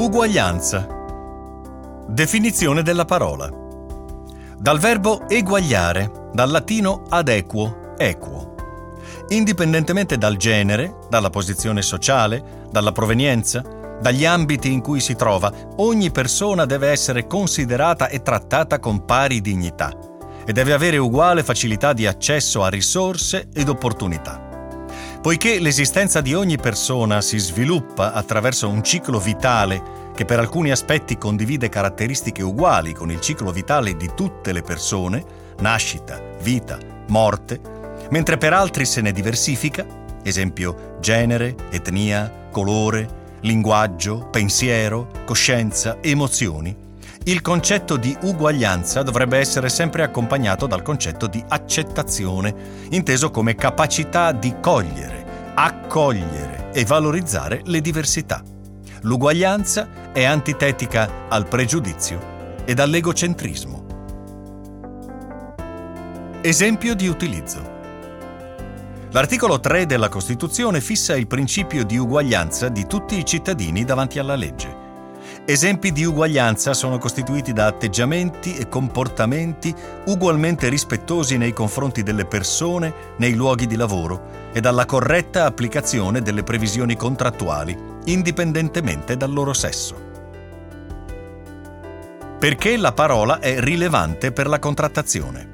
Uguaglianza. Definizione della parola. Dal verbo eguagliare, dal latino adequo, equo. Indipendentemente dal genere, dalla posizione sociale, dalla provenienza, dagli ambiti in cui si trova, ogni persona deve essere considerata e trattata con pari dignità e deve avere uguale facilità di accesso a risorse ed opportunità. Poiché l'esistenza di ogni persona si sviluppa attraverso un ciclo vitale che per alcuni aspetti condivide caratteristiche uguali con il ciclo vitale di tutte le persone, nascita, vita, morte, mentre per altri se ne diversifica, esempio genere, etnia, colore, linguaggio, pensiero, coscienza, emozioni, il concetto di uguaglianza dovrebbe essere sempre accompagnato dal concetto di accettazione, inteso come capacità di cogliere, accogliere e valorizzare le diversità. L'uguaglianza è antitetica al pregiudizio ed all'egocentrismo. Esempio di utilizzo. L'articolo 3 della Costituzione fissa il principio di uguaglianza di tutti i cittadini davanti alla legge. Esempi di uguaglianza sono costituiti da atteggiamenti e comportamenti ugualmente rispettosi nei confronti delle persone nei luoghi di lavoro e dalla corretta applicazione delle previsioni contrattuali, indipendentemente dal loro sesso. Perché la parola è rilevante per la contrattazione?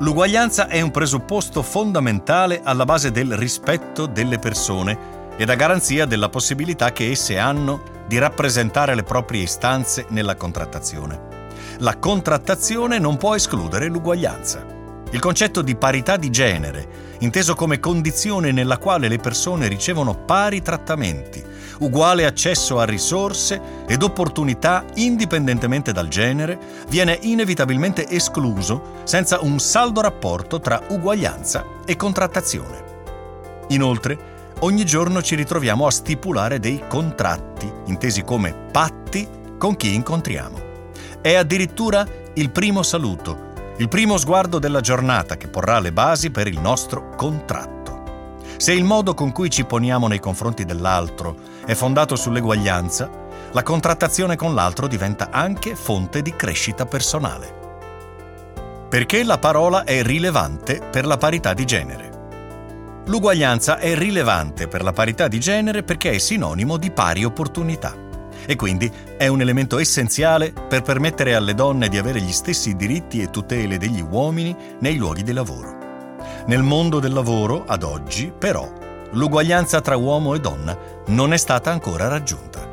L'uguaglianza è un presupposto fondamentale alla base del rispetto delle persone ed a garanzia della possibilità che esse hanno di rappresentare le proprie istanze nella contrattazione. La contrattazione non può escludere l'uguaglianza. Il concetto di parità di genere, inteso come condizione nella quale le persone ricevono pari trattamenti, uguale accesso a risorse ed opportunità indipendentemente dal genere, viene inevitabilmente escluso senza un saldo rapporto tra uguaglianza e contrattazione. Inoltre, ogni giorno ci ritroviamo a stipulare dei contratti, intesi come patti, con chi incontriamo. È addirittura il primo saluto, il primo sguardo della giornata che porrà le basi per il nostro contratto. Se il modo con cui ci poniamo nei confronti dell'altro è fondato sull'eguaglianza, la contrattazione con l'altro diventa anche fonte di crescita personale. Perché la parola è rilevante per la parità di genere. L'uguaglianza è rilevante per la parità di genere perché è sinonimo di pari opportunità e quindi è un elemento essenziale per permettere alle donne di avere gli stessi diritti e tutele degli uomini nei luoghi di lavoro. Nel mondo del lavoro, ad oggi, però, l'uguaglianza tra uomo e donna non è stata ancora raggiunta.